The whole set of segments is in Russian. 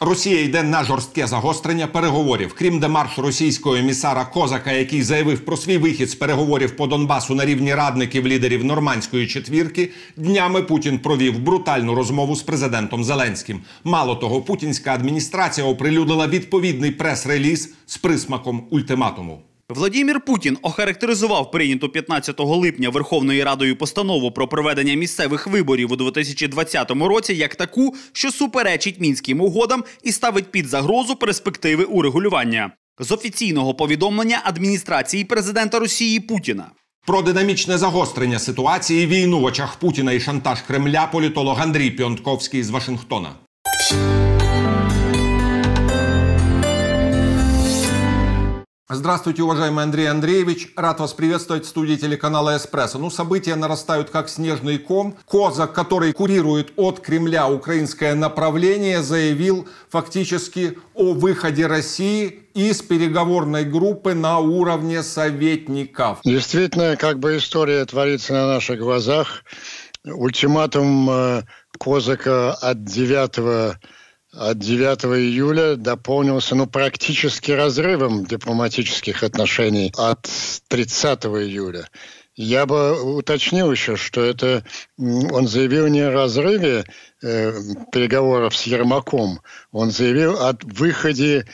Росія йде на жорстке загострення переговорів. Крім демаршу російського місара Козака, який заявив про свій вихід з переговорів по Донбасу на рівні радників лідерів нормандської четвірки. Днями Путін провів брутальну розмову з президентом Зеленським. Мало того, путінська адміністрація оприлюднила відповідний прес-реліз з присмаком ультиматуму. Владімір Путін охарактеризував прийняту 15 липня Верховною Радою постанову про проведення місцевих виборів у 2020 році як таку, що суперечить мінським угодам і ставить під загрозу перспективи урегулювання з офіційного повідомлення адміністрації президента Росії Путіна. Про динамічне загострення ситуації, війну в очах Путіна і шантаж Кремля політолог Андрій Піонтковський з Вашингтона. Здравствуйте, уважаемый Андрей Андреевич. Рад вас приветствовать в студии телеканала «Эспрессо». Ну, события нарастают как снежный ком. Козак, который курирует от Кремля украинское направление, заявил фактически о выходе России из переговорной группы на уровне советников. Действительно, как бы история творится на наших глазах. Ультиматум э, Козака от 9 от 9 июля дополнился ну, практически разрывом дипломатических отношений от 30 июля. Я бы уточнил еще, что это он заявил не о разрыве переговоров с Ермаком, он заявил о выходе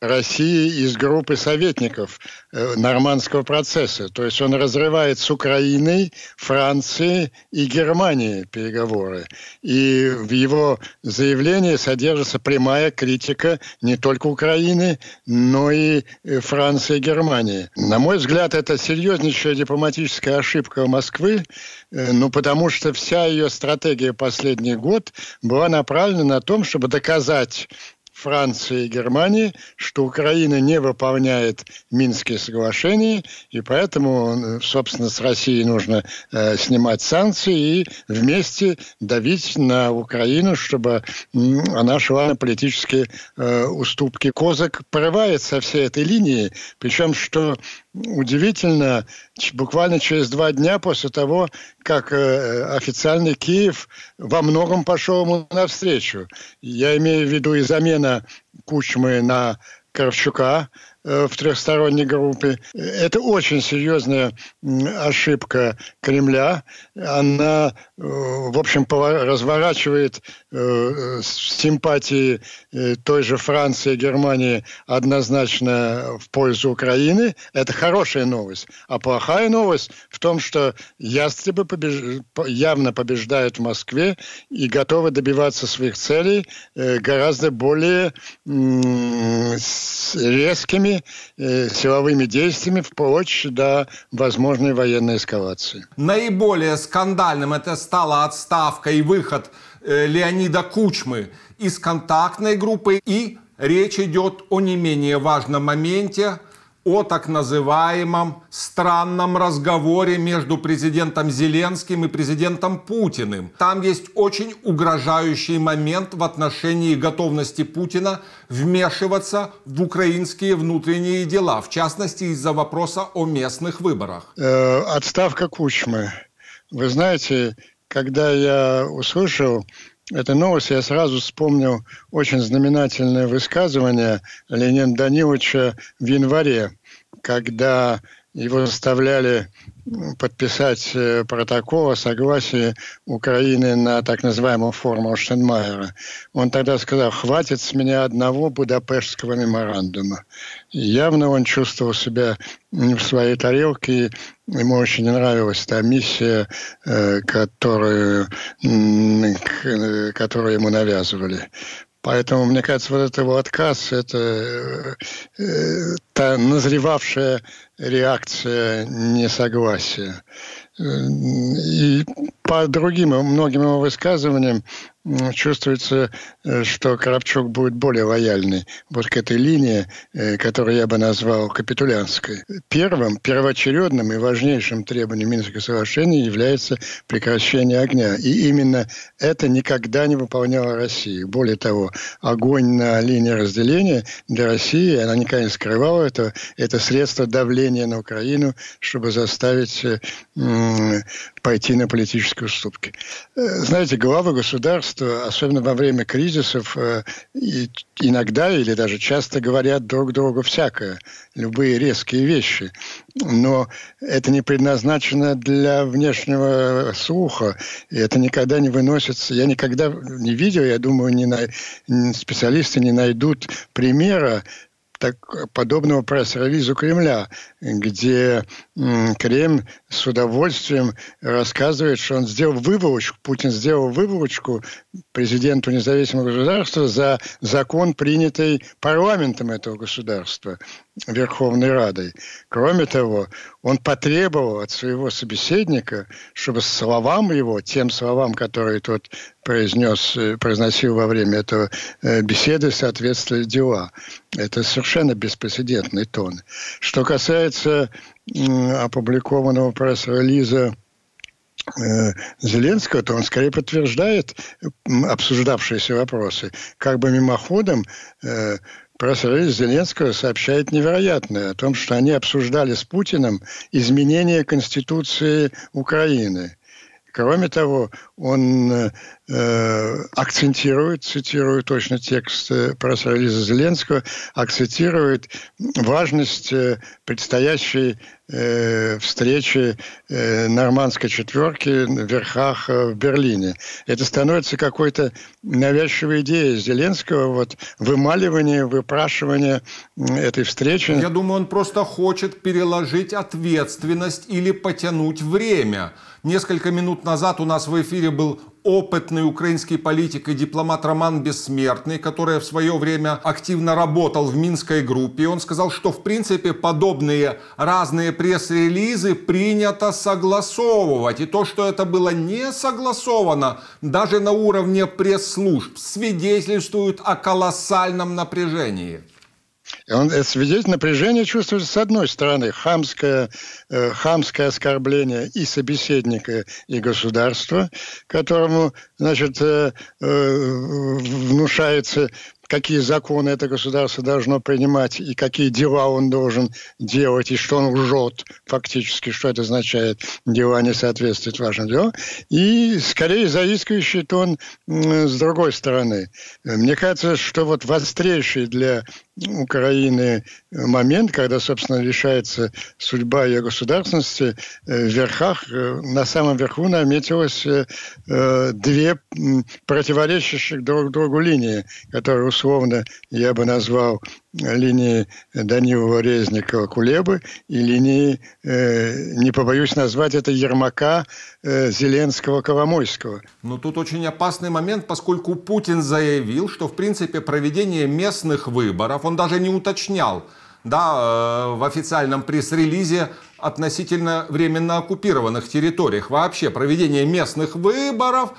России из группы советников э, нормандского процесса. То есть он разрывает с Украиной, Францией и Германией переговоры. И в его заявлении содержится прямая критика не только Украины, но и э, Франции и Германии. На мой взгляд, это серьезнейшая дипломатическая ошибка Москвы, э, ну, потому что вся ее стратегия последний год была направлена на том, чтобы доказать Франции и Германии, что Украина не выполняет Минские соглашения, и поэтому, собственно, с Россией нужно э, снимать санкции и вместе давить на Украину, чтобы она шла на политические э, уступки. Козак порывает со всей этой линии, причем, что удивительно, буквально через два дня после того, как э, официальный Киев во многом пошел ему навстречу. Я имею в виду и замена Кучмы на Кравчука, Э, в трехсторонней группе. Это очень серьезная ошибка Кремля. Она, э, в общем, разворачивает симпатии той же Франции и Германии однозначно в пользу Украины. Это хорошая новость. А плохая новость в том, что ястребы побеж... явно побеждают в Москве и готовы добиваться своих целей гораздо более резкими э, силовыми действиями вплоть до возможной военной эскалации. Наиболее скандальным это стала отставка и выход э, Леонида Кучмы из контактной группы. И речь идет о не менее важном моменте – о так называемом странном разговоре между президентом Зеленским и президентом Путиным. Там есть очень угрожающий момент в отношении готовности Путина вмешиваться в украинские внутренние дела, в частности из-за вопроса о местных выборах. Э, отставка Кучмы. Вы знаете, когда я услышал эту новость, я сразу вспомнил очень знаменательное высказывание Леонида Даниловича в январе, когда его заставляли подписать э, протокол о согласии Украины на так называемую формулу Штенмайера. Он тогда сказал, хватит с меня одного Будапештского меморандума. И явно он чувствовал себя в своей тарелке, ему очень нравилась та миссия, э, которую, которую ему навязывали. Поэтому, мне кажется, вот этот его отказ – это э, та назревавшая реакция несогласия. И по другим многим его высказываниям чувствуется, э, что Коробчук будет более лояльный вот к этой линии, э, которую я бы назвал капитулянской. Первым, первоочередным и важнейшим требованием Минского соглашения является прекращение огня. И именно это никогда не выполняла Россия. Более того, огонь на линии разделения для России, она никогда не скрывала этого, это средство давления на Украину, чтобы заставить э, пойти на политические уступки. Знаете, главы государств государства, особенно во время кризисов, и иногда или даже часто говорят друг другу всякое, любые резкие вещи. Но это не предназначено для внешнего слуха, и это никогда не выносится. Я никогда не видел, я думаю, не на, специалисты не найдут примера так, подобного пресс-релизу Кремля, где Кремль с удовольствием рассказывает, что он сделал выволочку, Путин сделал выволочку президенту независимого государства за закон, принятый парламентом этого государства, Верховной Радой. Кроме того, он потребовал от своего собеседника, чтобы словам его, тем словам, которые тот произнес, э, произносил во время этого э, беседы, соответствовали дела. Это совершенно беспрецедентный тон. Что касается опубликованного пресс-релиза э, Зеленского, то он скорее подтверждает обсуждавшиеся вопросы. Как бы мимоходом э, пресс-релиз Зеленского сообщает невероятное о том, что они обсуждали с Путиным изменение Конституции Украины. Кроме того, он э, акцентирует, цитирую точно текст э, пресс-релиза Зеленского, акцентирует важность э, предстоящей э, встречи э, нормандской четверки в верхах э, в Берлине. Это становится какой-то навязчивой идеей Зеленского, вот вымаливание, выпрашивание этой встречи. Я думаю, он просто хочет переложить ответственность или потянуть время. Несколько минут назад у нас в эфире был опытный украинский политик и дипломат Роман Бессмертный, который в свое время активно работал в Минской группе. Он сказал, что в принципе подобные разные пресс-релизы принято согласовывать. И то, что это было не согласовано, даже на уровне пресс-служб, свидетельствует о колоссальном напряжении. Он, это свидетель напряжения чувствуется с одной стороны, хамское, э, хамское оскорбление и собеседника, и государства, которому значит, э, э, внушается какие законы это государство должно принимать и какие дела он должен делать, и что он лжет фактически, что это означает, дела не соответствуют вашим делам. И скорее заискивающий тон с другой стороны. Мне кажется, что вот вострейший для Украины момент, когда, собственно, решается судьба ее государственности, э, в верхах, э, на самом верху наметилось э, две противоречащих друг другу линии, которые условно я бы назвал линии Данилова, Резникова, Кулебы и линии, э, не побоюсь назвать это, Ермака, э, Зеленского, Коломойского. Но тут очень опасный момент, поскольку Путин заявил, что в принципе проведение местных выборов, он даже не уточнял, да, э, в официальном пресс-релизе относительно временно оккупированных территориях. Вообще проведение местных выборов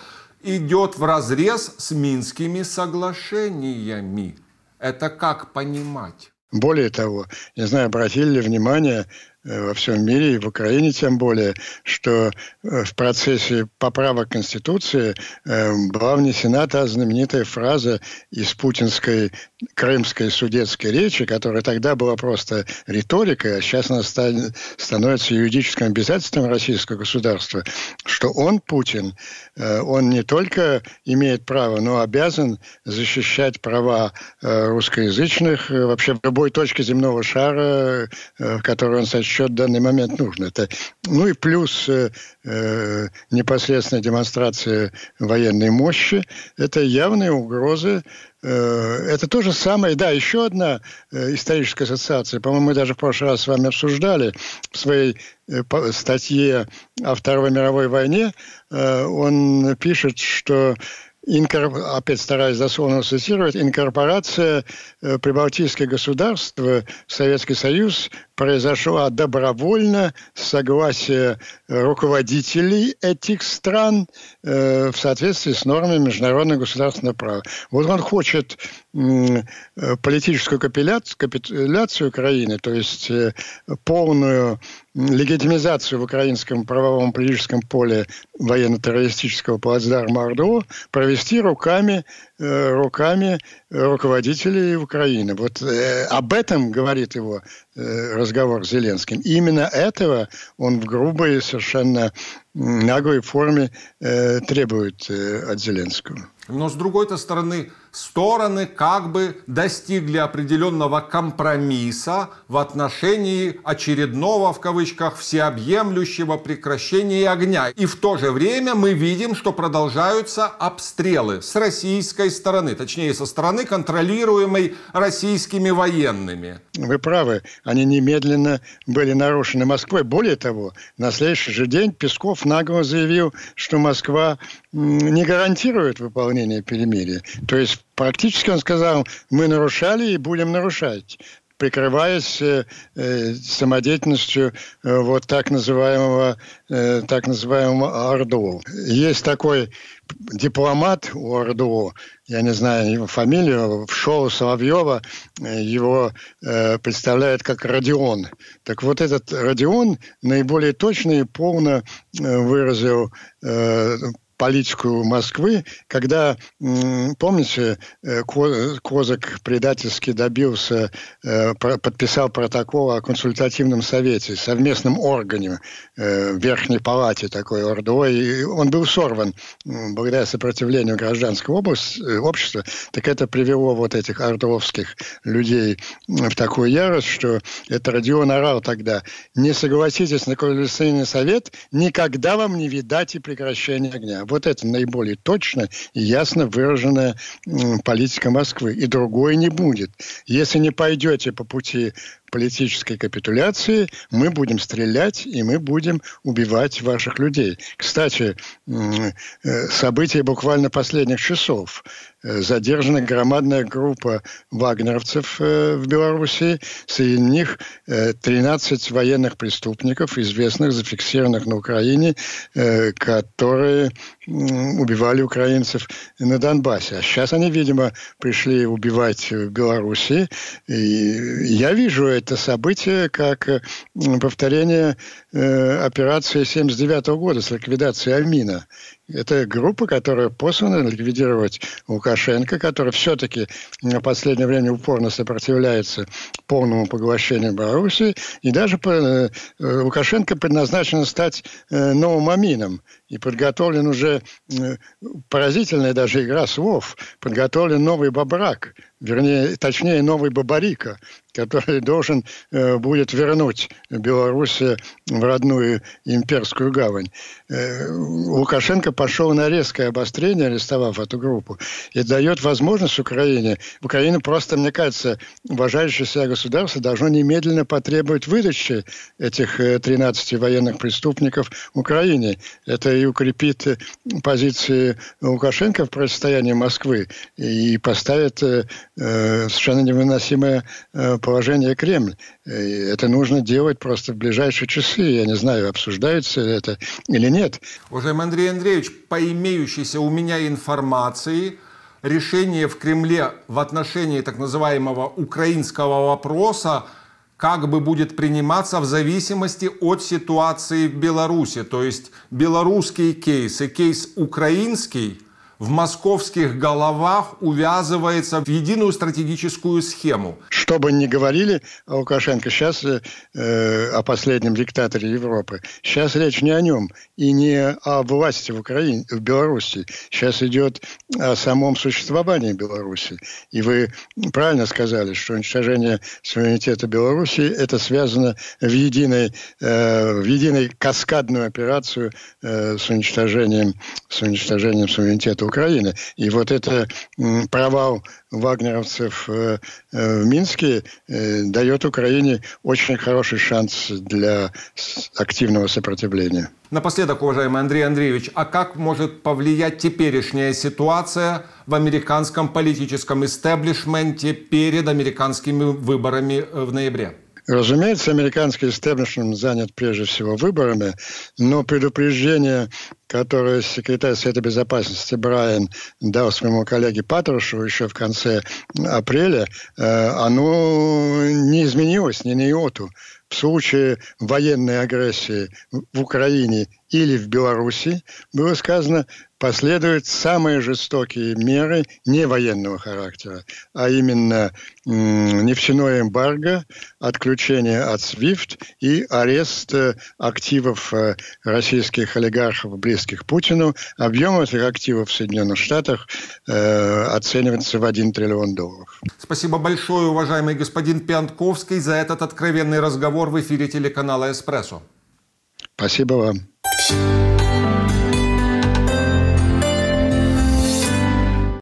идет в разрез с Минскими соглашениями. Это как понимать? Более того, не знаю, обратили ли внимание, во всем мире, и в Украине тем более, что э, в процессе поправок Конституции э, была внесена та знаменитая фраза из путинской крымской судетской речи, которая тогда была просто риторикой, а сейчас она становится юридическим обязательством российского государства, что он, Путин, он не только имеет право, но обязан защищать права русскоязычных вообще в любой точке земного шара, в которой он сочет счет в данный момент нужно. Это, ну и плюс э, э, непосредственная демонстрация военной мощи. Это явные угрозы э, это то же самое, да, еще одна э, историческая ассоциация, по-моему, мы даже в прошлый раз с вами обсуждали в своей э, статье о Второй мировой войне, он пишет, что инкорп... опять стараюсь дословно цитировать, инкорпорация э, прибалтийских государств в Советский Союз произошла добровольно с согласия руководителей этих стран э, в соответствии с нормами международного государственного права. Вот он хочет э, политическую капитуляцию, капитуляцию Украины, то есть э, полную легитимизацию в украинском правовом политическом поле военно-террористического плацдарма ОРДО провести руками э, руками руководителей Украины. Вот э, об этом говорит его э, разговор с Зеленским. Именно этого он в грубой, совершенно наглой форме требует от Зеленского. Но с другой-то стороны, стороны как бы достигли определенного компромисса в отношении очередного, в кавычках, всеобъемлющего прекращения огня. И в то же время мы видим, что продолжаются обстрелы с российской стороны, точнее со стороны, контролируемой российскими военными. Вы правы, они немедленно были нарушены Москвой. Более того, на следующий же день Песков нагло заявил, что Москва не гарантирует выполнение перемирия. То есть практически он сказал, мы нарушали и будем нарушать прикрываясь э, э, самодеятельностью э, вот так называемого, э, так называемого ОРДО. Есть такой дипломат у ОРДО, я не знаю его фамилию, в шоу Соловьева э, его э, представляют как Родион. Так вот этот Родион наиболее точно и полно э, выразил э, политику Москвы, когда, помните, э, Козак предательски добился, э, подписал протокол о консультативном совете, совместном органе э, в Верхней Палате такой ОРДО, и он был сорван благодаря сопротивлению гражданского общества, так это привело вот этих ордовских людей в такую ярость, что это Родион орал тогда, не согласитесь на коалиционный совет, никогда вам не видать и прекращения огня. Вот это наиболее точно и ясно выраженная политика Москвы. И другой не будет. Если не пойдете по пути политической капитуляции, мы будем стрелять и мы будем убивать ваших людей. Кстати, э, события буквально последних часов. Э, задержана громадная группа вагнеровцев э, в Беларуси. Среди них 13 военных преступников, известных, зафиксированных на Украине, которые убивали украинцев на Донбассе. А сейчас они, видимо, пришли убивать в Беларуси. И я вижу это событие как повторение операции 79 года с ликвидацией Альмина. Это группа, которая послана ликвидировать Лукашенко, который все-таки в последнее время упорно сопротивляется полному поглощению Беларуси. И даже э, Лукашенко предназначен стать э, новым Амином. И подготовлен уже э, поразительная даже игра слов. Подготовлен новый Бабрак, вернее, точнее, новый Бабарика, который должен э, будет вернуть Беларусь в родную имперскую гавань. Э, Лукашенко пошел на резкое обострение, арестовав эту группу, и дает возможность Украине. Украина просто, мне кажется, уважающее себя государство должно немедленно потребовать выдачи этих 13 э, военных преступников Украине. Это и укрепит э, позиции Лукашенко в противостоянии Москвы и поставит совершенно невыносимое положение Кремль. Это нужно делать просто в ближайшие часы. Я не знаю, обсуждается это или нет. Уважаемый Андрей Андреевич, по имеющейся у меня информации, решение в Кремле в отношении так называемого украинского вопроса как бы будет приниматься в зависимости от ситуации в Беларуси. То есть белорусский кейс и кейс украинский в московских головах увязывается в единую стратегическую схему. Что бы ни говорили Лукашенко сейчас, э, о последнем диктаторе Европы, сейчас речь не о нем и не о власти в Украине, в Беларуси. Сейчас идет о самом существовании Беларуси. И вы правильно сказали, что уничтожение суверенитета Беларуси это связано в единой, э, в единой каскадную операцию э, с уничтожением, с уничтожением суверенитета Украины. И вот это провал вагнеровцев э, э, в Минске э, дает Украине очень хороший шанс для активного сопротивления. Напоследок, уважаемый Андрей Андреевич, а как может повлиять теперешняя ситуация в американском политическом истеблишменте перед американскими выборами в ноябре? Разумеется, американский истеблишмент занят прежде всего выборами, но предупреждение которое секретарь Совета Безопасности Брайан дал своему коллеге Патрушеву еще в конце апреля, э, оно не изменилось ни на иоту. В случае военной агрессии в Украине или в Беларуси, было сказано, последуют самые жестокие меры не военного характера, а именно нефтяное эмбарго, отключение от SWIFT и арест э, активов э, российских олигархов, близких Путину. Объем этих активов в Соединенных Штатах э, оценивается в 1 триллион долларов. Спасибо большое, уважаемый господин Пиантковский, за этот откровенный разговор в эфире телеканала «Эспрессо». Спасибо вам.